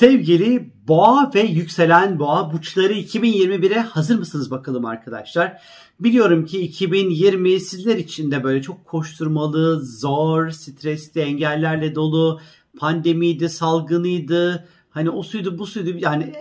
Sevgili boğa ve yükselen boğa burçları 2021'e hazır mısınız bakalım arkadaşlar? Biliyorum ki 2020 sizler için de böyle çok koşturmalı, zor, stresli, engellerle dolu, pandemiydi, salgınıydı. Hani o suydu bu suydu yani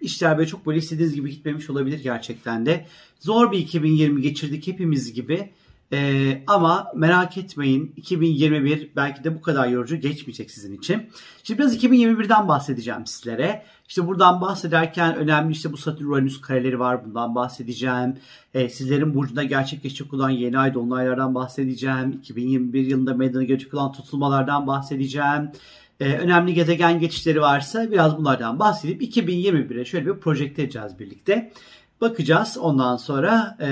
işler böyle çok böyle istediğiniz gibi gitmemiş olabilir gerçekten de. Zor bir 2020 geçirdik hepimiz gibi. Ee, ama merak etmeyin 2021 belki de bu kadar yorucu geçmeyecek sizin için. Şimdi biraz 2021'den bahsedeceğim sizlere. İşte buradan bahsederken önemli işte bu Satürn Uranüs kareleri var bundan bahsedeceğim. Ee, sizlerin burcunda gerçekleşecek olan yeni ay dolunaylardan bahsedeceğim. 2021 yılında meydana gelecek olan tutulmalardan bahsedeceğim. Ee, önemli gezegen geçişleri varsa biraz bunlardan bahsedip 2021'e şöyle bir projekte edeceğiz birlikte. Bakacağız ondan sonra e,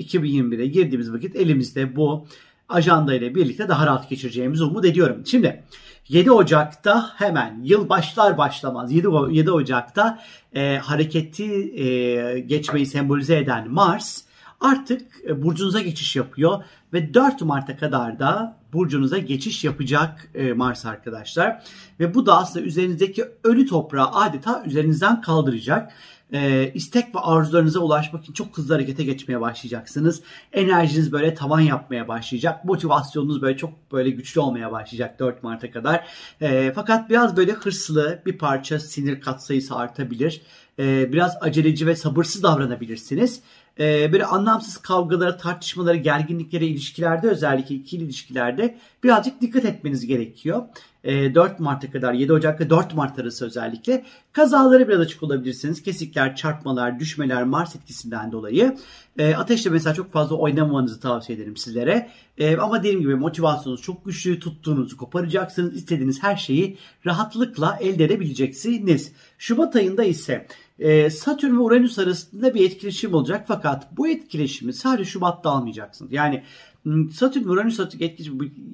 2021'e girdiğimiz vakit elimizde bu ajanda ile birlikte daha rahat geçireceğimizi umut ediyorum. Şimdi 7 Ocak'ta hemen yıl başlar başlamaz 7, 7 Ocak'ta e, hareketi e, geçmeyi sembolize eden Mars artık e, burcunuza geçiş yapıyor ve 4 Mart'a kadar da burcunuza geçiş yapacak e, Mars arkadaşlar. Ve bu da aslında üzerinizdeki ölü toprağı adeta üzerinizden kaldıracak e, istek ve arzularınıza ulaşmak için çok hızlı harekete geçmeye başlayacaksınız. Enerjiniz böyle tavan yapmaya başlayacak. Motivasyonunuz böyle çok böyle güçlü olmaya başlayacak 4 Mart'a kadar. E, fakat biraz böyle hırslı bir parça sinir katsayısı artabilir. E, biraz aceleci ve sabırsız davranabilirsiniz e, böyle anlamsız kavgalara, tartışmalara, gerginliklere, ilişkilerde özellikle ikili ilişkilerde birazcık dikkat etmeniz gerekiyor. 4 ee, Mart'a kadar 7 Ocak ve 4 Mart arası özellikle kazaları biraz açık olabilirsiniz. Kesikler, çarpmalar, düşmeler Mars etkisinden dolayı. E, ateşle mesela çok fazla oynamamanızı tavsiye ederim sizlere. E, ama dediğim gibi motivasyonunuz çok güçlü, tuttuğunuzu koparacaksınız. İstediğiniz her şeyi rahatlıkla elde edebileceksiniz. Şubat ayında ise e, Satürn ve Uranüs arasında bir etkileşim olacak fakat bu etkileşimi sadece Şubat'ta almayacaksınız. Yani Hmm, Satürn Uranüs etkisi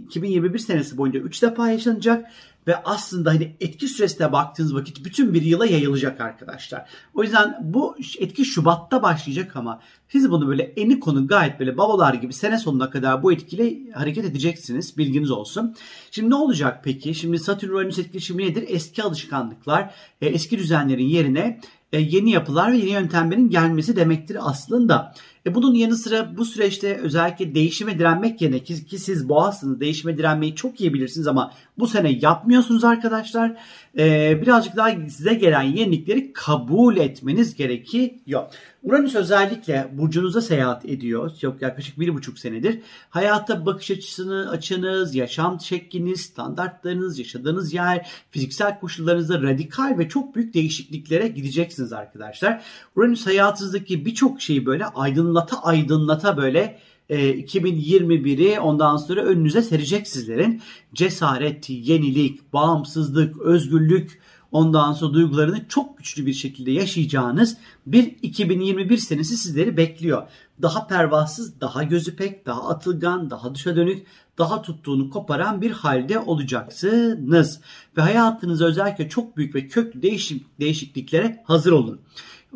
2021 senesi boyunca 3 defa yaşanacak ve aslında hani etki süresine baktığınız vakit bütün bir yıla yayılacak arkadaşlar. O yüzden bu etki Şubat'ta başlayacak ama siz bunu böyle eni konu gayet böyle babalar gibi sene sonuna kadar bu etkiyle hareket edeceksiniz. Bilginiz olsun. Şimdi ne olacak peki? Şimdi Satürn Uranüs etkileşimi nedir? Eski alışkanlıklar, e, eski düzenlerin yerine e, yeni yapılar ve yeni yöntemlerin gelmesi demektir aslında. E bunun yanı sıra bu süreçte özellikle değişime direnmek yerine ki, ki siz boğazsınız değişime direnmeyi çok iyi bilirsiniz ama bu sene yapmıyorsunuz arkadaşlar. E, birazcık daha size gelen yenilikleri kabul etmeniz gerekiyor. Uranüs özellikle burcunuza seyahat ediyor. Çok yaklaşık bir buçuk senedir. Hayatta bakış açısını açınız, yaşam şekliniz, standartlarınız, yaşadığınız yer, fiziksel koşullarınızda radikal ve çok büyük değişikliklere gideceksiniz arkadaşlar. Uranüs hayatınızdaki birçok şeyi böyle aydınlata aydınlata böyle 2021'i e, ondan sonra önünüze serecek sizlerin. Cesaret, yenilik, bağımsızlık, özgürlük, ondan sonra duygularını çok güçlü bir şekilde yaşayacağınız bir 2021 senesi sizleri bekliyor. Daha pervasız, daha gözü pek, daha atılgan, daha dışa dönük, daha tuttuğunu koparan bir halde olacaksınız. Ve hayatınızda özellikle çok büyük ve köklü değişik, değişikliklere hazır olun.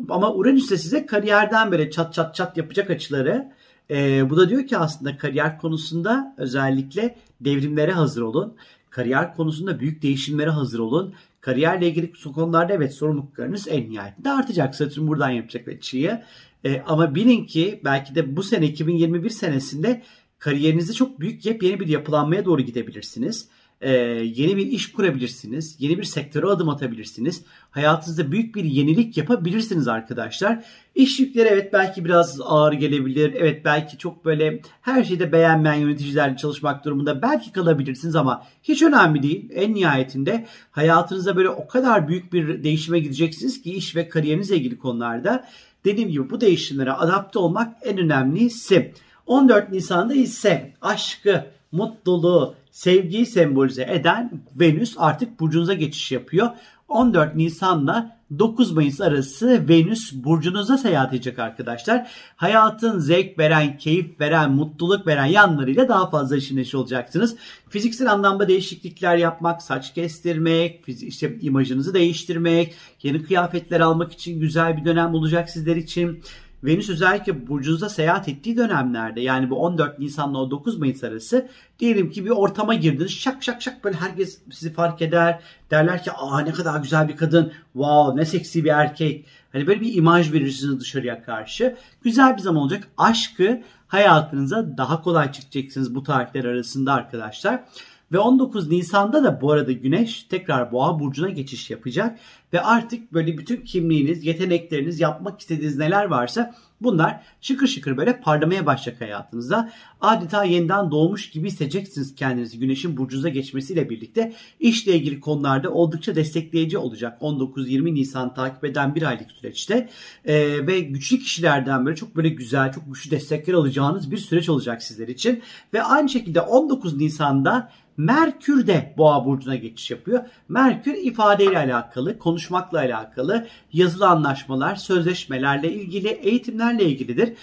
Ama Uranüs de size kariyerden böyle çat çat çat yapacak açıları e, bu da diyor ki aslında kariyer konusunda özellikle devrimlere hazır olun. Kariyer konusunda büyük değişimlere hazır olun. Kariyerle ilgili konularda evet sorumluluklarınız en nihayetinde artacak. Satürn buradan yapacak açıyı. E, ama bilin ki belki de bu sene 2021 senesinde kariyerinizde çok büyük yepyeni bir yapılanmaya doğru gidebilirsiniz e, yeni bir iş kurabilirsiniz. Yeni bir sektöre adım atabilirsiniz. Hayatınızda büyük bir yenilik yapabilirsiniz arkadaşlar. İş yükleri evet belki biraz ağır gelebilir. Evet belki çok böyle her şeyde beğenmeyen yöneticilerle çalışmak durumunda belki kalabilirsiniz ama hiç önemli değil. En nihayetinde hayatınızda böyle o kadar büyük bir değişime gideceksiniz ki iş ve kariyerinizle ilgili konularda. Dediğim gibi bu değişimlere adapte olmak en önemlisi. 14 Nisan'da ise aşkı, mutluluğu, sevgiyi sembolize eden Venüs artık burcunuza geçiş yapıyor. 14 Nisan'la 9 Mayıs arası Venüs burcunuza seyahat edecek arkadaşlar. Hayatın zevk veren, keyif veren, mutluluk veren yanlarıyla daha fazla işin olacaksınız. Fiziksel anlamda değişiklikler yapmak, saç kestirmek, işte imajınızı değiştirmek, yeni kıyafetler almak için güzel bir dönem olacak sizler için Venüs özellikle burcunuzda seyahat ettiği dönemlerde yani bu 14 Nisan'la o 9 Mayıs arası diyelim ki bir ortama girdiniz şak şak şak böyle herkes sizi fark eder. Derler ki aa ne kadar güzel bir kadın wow ne seksi bir erkek. Hani böyle bir imaj verirsiniz dışarıya karşı. Güzel bir zaman olacak. Aşkı hayatınıza daha kolay çıkacaksınız bu tarihler arasında arkadaşlar. Ve 19 Nisan'da da bu arada Güneş tekrar Boğa burcuna geçiş yapacak ve artık böyle bütün kimliğiniz, yetenekleriniz, yapmak istediğiniz neler varsa bunlar şıkır şıkır böyle parlamaya başlayacak hayatınızda. Adeta yeniden doğmuş gibi hissedeceksiniz kendinizi Güneş'in burcunuza geçmesiyle birlikte. işle ilgili konularda oldukça destekleyici olacak 19-20 Nisan takip eden bir aylık süreçte. Ee, ve güçlü kişilerden böyle çok böyle güzel, çok güçlü destekler alacağınız bir süreç olacak sizler için. Ve aynı şekilde 19 Nisan'da Merkür de Boğa burcuna geçiş yapıyor. Merkür ifadeyle alakalı, konuşmakla alakalı, yazılı anlaşmalar, sözleşmelerle ilgili, eğitimlerle ilgilidir.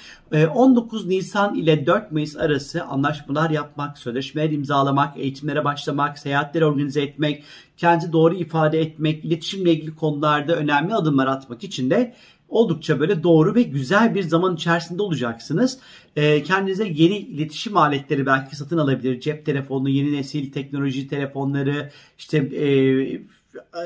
19 ee, Nisan ile 4 Mayıs arası anlaşmalar yapmak, sözleşmeler imzalamak, eğitimlere başlamak, seyahatleri organize etmek, kendi doğru ifade etmek, iletişimle ilgili konularda önemli adımlar atmak için de oldukça böyle doğru ve güzel bir zaman içerisinde olacaksınız. E, kendinize yeni iletişim aletleri belki satın alabilir. Cep telefonu, yeni nesil teknoloji telefonları, işte e,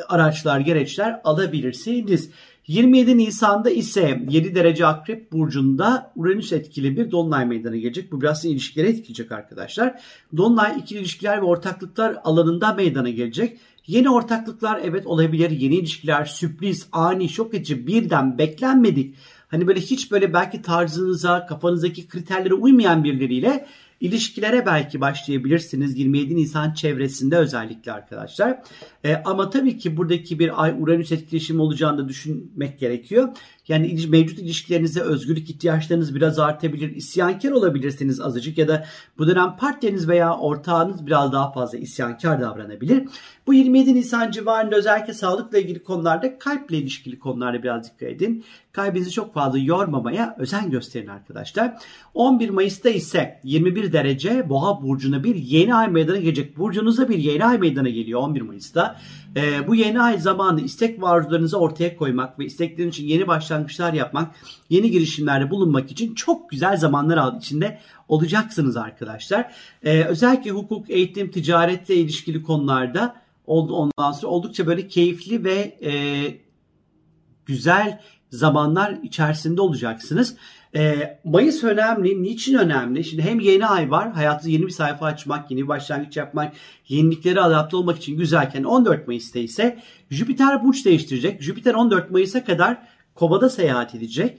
araçlar, gereçler alabilirsiniz. 27 Nisan'da ise 7 derece akrep burcunda Uranüs etkili bir dolunay meydana gelecek. Bu biraz ilişkileri etkileyecek arkadaşlar. Dolunay ikili ilişkiler ve ortaklıklar alanında meydana gelecek. Yeni ortaklıklar evet olabilir. Yeni ilişkiler, sürpriz, ani, şok edici, birden beklenmedik. Hani böyle hiç böyle belki tarzınıza, kafanızdaki kriterlere uymayan birileriyle ilişkilere belki başlayabilirsiniz 27 Nisan çevresinde özellikle arkadaşlar. E, ama tabii ki buradaki bir ay Uranüs etkileşimi olacağını da düşünmek gerekiyor. Yani mevcut ilişkilerinize özgürlük ihtiyaçlarınız biraz artabilir. İsyankar olabilirsiniz azıcık ya da bu dönem partneriniz veya ortağınız biraz daha fazla isyankar davranabilir. Bu 27 Nisan civarında özellikle sağlıkla ilgili konularda kalple ilişkili konularda biraz dikkat edin. Kalbinizi çok fazla yormamaya özen gösterin arkadaşlar. 11 Mayıs'ta ise 21 derece Boğa burcuna bir yeni ay meydana gelecek. Burcunuzda bir yeni ay meydana geliyor 11 Mayıs'ta. Ee, bu yeni ay zamanı istek ve arzularınızı ortaya koymak ve isteklerin için yeni başlangıçlar yapmak, yeni girişimlerde bulunmak için çok güzel zamanlar içinde olacaksınız arkadaşlar. Ee, özellikle hukuk, eğitim, ticaretle ilişkili konularda ondan sonra oldukça böyle keyifli ve e, güzel zamanlar içerisinde olacaksınız. E, Mayıs önemli. Niçin önemli? Şimdi hem yeni ay var. Hayatınızda yeni bir sayfa açmak, yeni bir başlangıç yapmak, yeniliklere adapte olmak için güzelken 14 Mayıs'ta ise Jüpiter burç değiştirecek. Jüpiter 14 Mayıs'a kadar Kova'da seyahat edecek.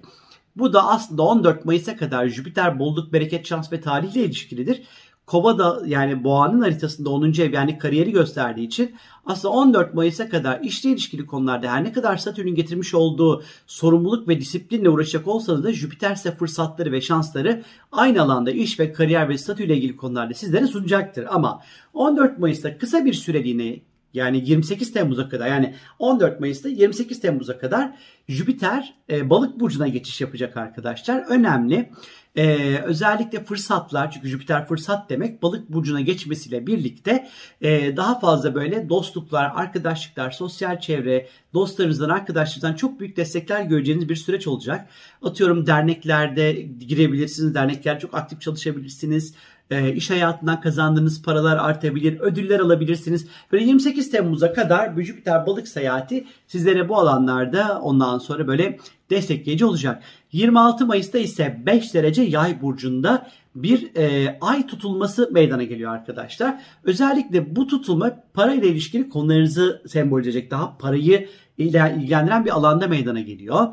Bu da aslında 14 Mayıs'a kadar Jüpiter bolluk, bereket, şans ve tarihle ilişkilidir. Kova da yani boğanın haritasında 10. ev yani kariyeri gösterdiği için aslında 14 Mayıs'a kadar işle ilişkili konularda her ne kadar Satürn'ün getirmiş olduğu sorumluluk ve disiplinle uğraşacak olsanız da Jüpiter ise fırsatları ve şansları aynı alanda iş ve kariyer ve statü ile ilgili konularda sizlere sunacaktır. Ama 14 Mayıs'ta kısa bir süreliğine yani 28 Temmuz'a kadar yani 14 Mayıs'ta 28 Temmuz'a kadar Jüpiter e, balık burcuna geçiş yapacak arkadaşlar. Önemli. Ee, özellikle fırsatlar çünkü Jüpiter fırsat demek balık burcuna geçmesiyle birlikte e, daha fazla böyle dostluklar, arkadaşlıklar, sosyal çevre, dostlarınızdan, arkadaşlarınızdan çok büyük destekler göreceğiniz bir süreç olacak. Atıyorum derneklerde girebilirsiniz, dernekler çok aktif çalışabilirsiniz e, iş hayatından kazandığınız paralar artabilir, ödüller alabilirsiniz. Böyle 28 Temmuz'a kadar Jüpiter balık seyahati sizlere bu alanlarda ondan sonra böyle destekleyici olacak. 26 Mayıs'ta ise 5 derece yay burcunda bir e, ay tutulması meydana geliyor arkadaşlar. Özellikle bu tutulma parayla ilişkili konularınızı sembolize edecek. Daha parayı ilgilendiren bir alanda meydana geliyor.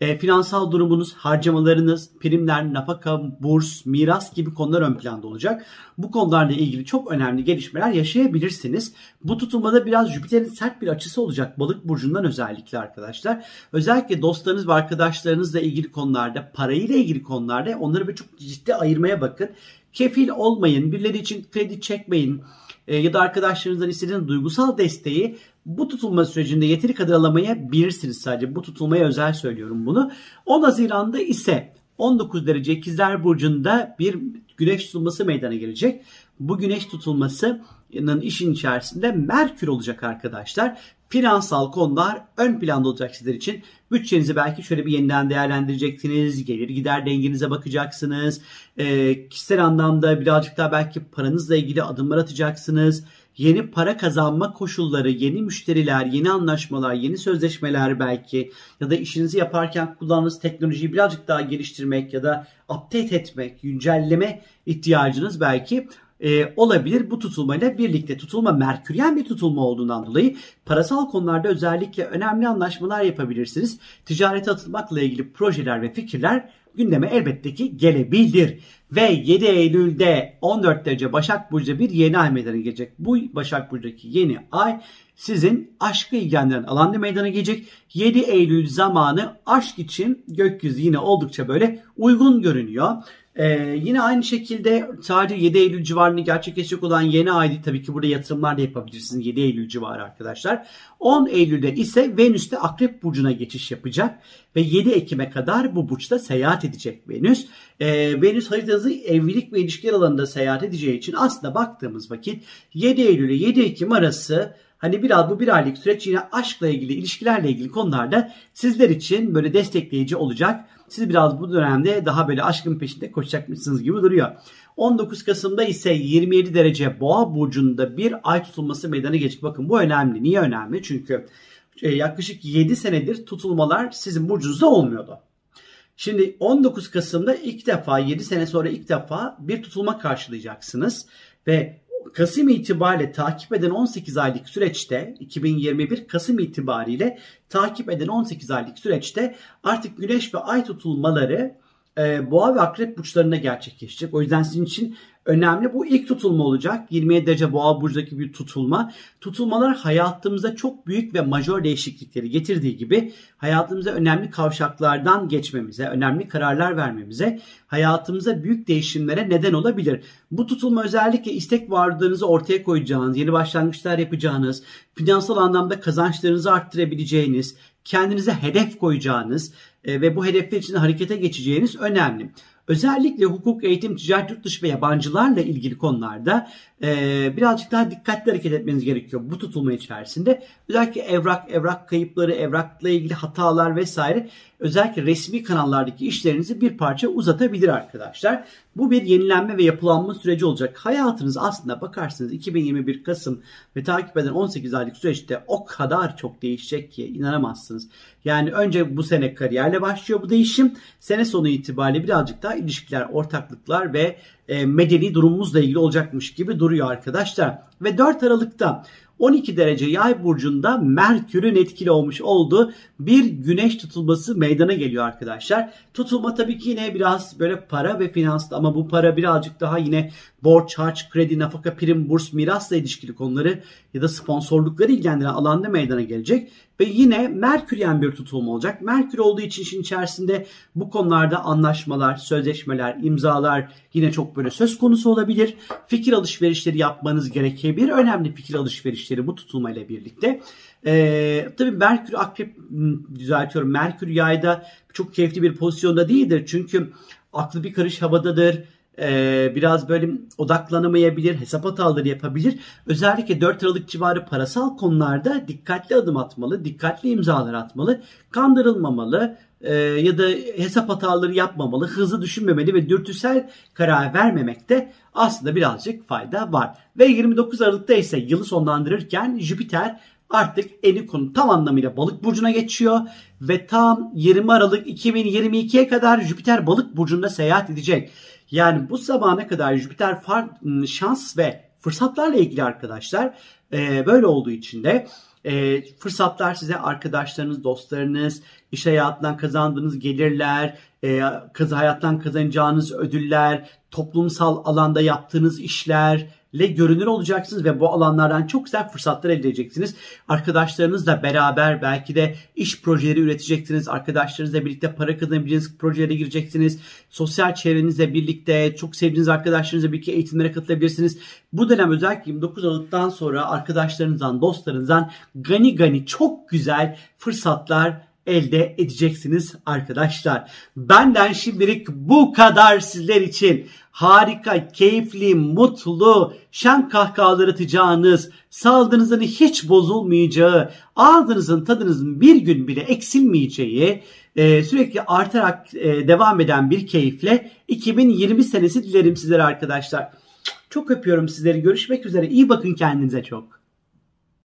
E, finansal durumunuz, harcamalarınız, primler, nafaka, burs, miras gibi konular ön planda olacak. Bu konularla ilgili çok önemli gelişmeler yaşayabilirsiniz. Bu tutulmada biraz Jüpiter'in sert bir açısı olacak balık burcundan özellikle arkadaşlar. Özellikle dostlarınız ve arkadaşlarınızla ilgili konularda, parayla ilgili konularda onları bir çok ciddi ayırmaya bakın. Kefil olmayın, birileri için kredi çekmeyin e, ya da arkadaşlarınızdan istediğiniz duygusal desteği bu tutulma sürecinde yeteri kadar alamayabilirsiniz sadece. Bu tutulmaya özel söylüyorum bunu. 10 Haziran'da ise 19 derece ikizler burcunda bir güneş tutulması meydana gelecek. Bu güneş tutulmasının işin içerisinde Merkür olacak arkadaşlar. finansal konular ön planda olacak sizler için. Bütçenizi belki şöyle bir yeniden değerlendireceksiniz. Gelir gider dengenize bakacaksınız. E, kişisel anlamda birazcık daha belki paranızla ilgili adımlar atacaksınız. Yeni para kazanma koşulları, yeni müşteriler, yeni anlaşmalar, yeni sözleşmeler belki ya da işinizi yaparken kullandığınız teknolojiyi birazcık daha geliştirmek ya da update etmek, güncelleme ihtiyacınız belki e, olabilir bu tutulmayla birlikte. Tutulma merküryen bir tutulma olduğundan dolayı parasal konularda özellikle önemli anlaşmalar yapabilirsiniz. Ticarete atılmakla ilgili projeler ve fikirler gündeme elbette ki gelebilir. Ve 7 Eylül'de 14 derece Başak Burcu'da bir yeni ay meydana gelecek. Bu Başak Burcu'daki yeni ay sizin aşkı ilgilendiren alanda meydana gelecek. 7 Eylül zamanı aşk için gökyüzü yine oldukça böyle uygun görünüyor. Ee, yine aynı şekilde sadece 7 Eylül civarını gerçekleşecek olan yeni ay tabii ki burada yatırımlar da yapabilirsiniz 7 Eylül civarı arkadaşlar. 10 Eylül'de ise Venüs'te Akrep Burcu'na geçiş yapacak ve 7 Ekim'e kadar bu burçta seyahat edecek Venüs. Ee, Venüs haritası evlilik ve ilişkiler alanında seyahat edeceği için aslında baktığımız vakit 7 Eylül ile 7 Ekim arası Hani biraz bu bir aylık süreç yine aşkla ilgili, ilişkilerle ilgili konularda sizler için böyle destekleyici olacak. Siz biraz bu dönemde daha böyle aşkın peşinde koşacakmışsınız gibi duruyor. 19 Kasım'da ise 27 derece boğa burcunda bir ay tutulması meydana gelecek. Bakın bu önemli. Niye önemli? Çünkü e, yaklaşık 7 senedir tutulmalar sizin burcunuzda olmuyordu. Şimdi 19 Kasım'da ilk defa 7 sene sonra ilk defa bir tutulma karşılayacaksınız ve Kasım itibariyle takip eden 18 aylık süreçte 2021 Kasım itibariyle takip eden 18 aylık süreçte artık güneş ve ay tutulmaları e, boğa ve akrep burçlarında gerçekleşecek. O yüzden sizin için önemli. Bu ilk tutulma olacak. 27 derece boğa burcundaki bir tutulma. Tutulmalar hayatımıza çok büyük ve majör değişiklikleri getirdiği gibi hayatımıza önemli kavşaklardan geçmemize, önemli kararlar vermemize, hayatımıza büyük değişimlere neden olabilir. Bu tutulma özellikle istek varlığınızı ortaya koyacağınız, yeni başlangıçlar yapacağınız, finansal anlamda kazançlarınızı arttırabileceğiniz, kendinize hedef koyacağınız e, ve bu hedefler için harekete geçeceğiniz önemli. Özellikle hukuk, eğitim, ticaret, yurt dışı ve yabancılarla ilgili konularda e, birazcık daha dikkatli hareket etmeniz gerekiyor bu tutulma içerisinde. Özellikle evrak, evrak kayıpları, evrakla ilgili hatalar vesaire özellikle resmi kanallardaki işlerinizi bir parça uzatabilir arkadaşlar. Bu bir yenilenme ve yapılanma süreci olacak. Hayatınız aslında bakarsınız 2021 Kasım ve takip eden 18 aylık süreçte o kadar çok değişecek ki inanamazsınız. Yani önce bu sene kariyerle başlıyor bu değişim. Sene sonu itibariyle birazcık daha ilişkiler, ortaklıklar ve e, medeni durumumuzla ilgili olacakmış gibi duruyor arkadaşlar. Ve 4 Aralık'ta 12 derece yay burcunda Merkür'ün etkili olmuş olduğu bir güneş tutulması meydana geliyor arkadaşlar. Tutulma tabii ki yine biraz böyle para ve finanslı ama bu para birazcık daha yine borç, harç, kredi, nafaka, prim, burs, mirasla ilişkili konuları ya da sponsorlukları ilgilendiren alanda meydana gelecek. Ve yine Merküryen bir tutulma olacak. Merkür olduğu için işin içerisinde bu konularda anlaşmalar, sözleşmeler, imzalar yine çok böyle söz konusu olabilir. Fikir alışverişleri yapmanız gerekebilir. Önemli fikir alışverişleri bu tutulmayla birlikte. Ee, tabii Merkür akrep düzeltiyorum. Merkür yayda çok keyifli bir pozisyonda değildir. Çünkü aklı bir karış havadadır e, biraz böyle odaklanamayabilir, hesap hataları yapabilir. Özellikle 4 Aralık civarı parasal konularda dikkatli adım atmalı, dikkatli imzalar atmalı, kandırılmamalı e, ya da hesap hataları yapmamalı, hızlı düşünmemeli ve dürtüsel karar vermemekte aslında birazcık fayda var. Ve 29 Aralık'ta ise yılı sonlandırırken Jüpiter artık eni konu tam anlamıyla balık burcuna geçiyor ve tam 20 Aralık 2022'ye kadar Jüpiter balık burcunda seyahat edecek. Yani bu zamana kadar Jüpiter far, ıı, şans ve fırsatlarla ilgili arkadaşlar e, böyle olduğu için de e, fırsatlar size arkadaşlarınız, dostlarınız, iş hayatından kazandığınız gelirler, e, hayattan kazanacağınız ödüller, toplumsal alanda yaptığınız işler, ile görünür olacaksınız ve bu alanlardan çok güzel fırsatlar elde edeceksiniz. Arkadaşlarınızla beraber belki de iş projeleri üreteceksiniz. Arkadaşlarınızla birlikte para kazanabileceğiniz projelere gireceksiniz. Sosyal çevrenizle birlikte çok sevdiğiniz arkadaşlarınızla birlikte eğitimlere katılabilirsiniz. Bu dönem özellikle 29 Aralık'tan sonra arkadaşlarınızdan, dostlarınızdan gani gani çok güzel fırsatlar elde edeceksiniz arkadaşlar. Benden şimdilik bu kadar sizler için harika, keyifli, mutlu, şen kahkahalar atacağınız, sağlığınızın hiç bozulmayacağı, ağzınızın tadınızın bir gün bile eksilmeyeceği, e, sürekli artarak e, devam eden bir keyifle 2020 senesi dilerim sizlere arkadaşlar. Çok öpüyorum sizleri. Görüşmek üzere. İyi bakın kendinize çok.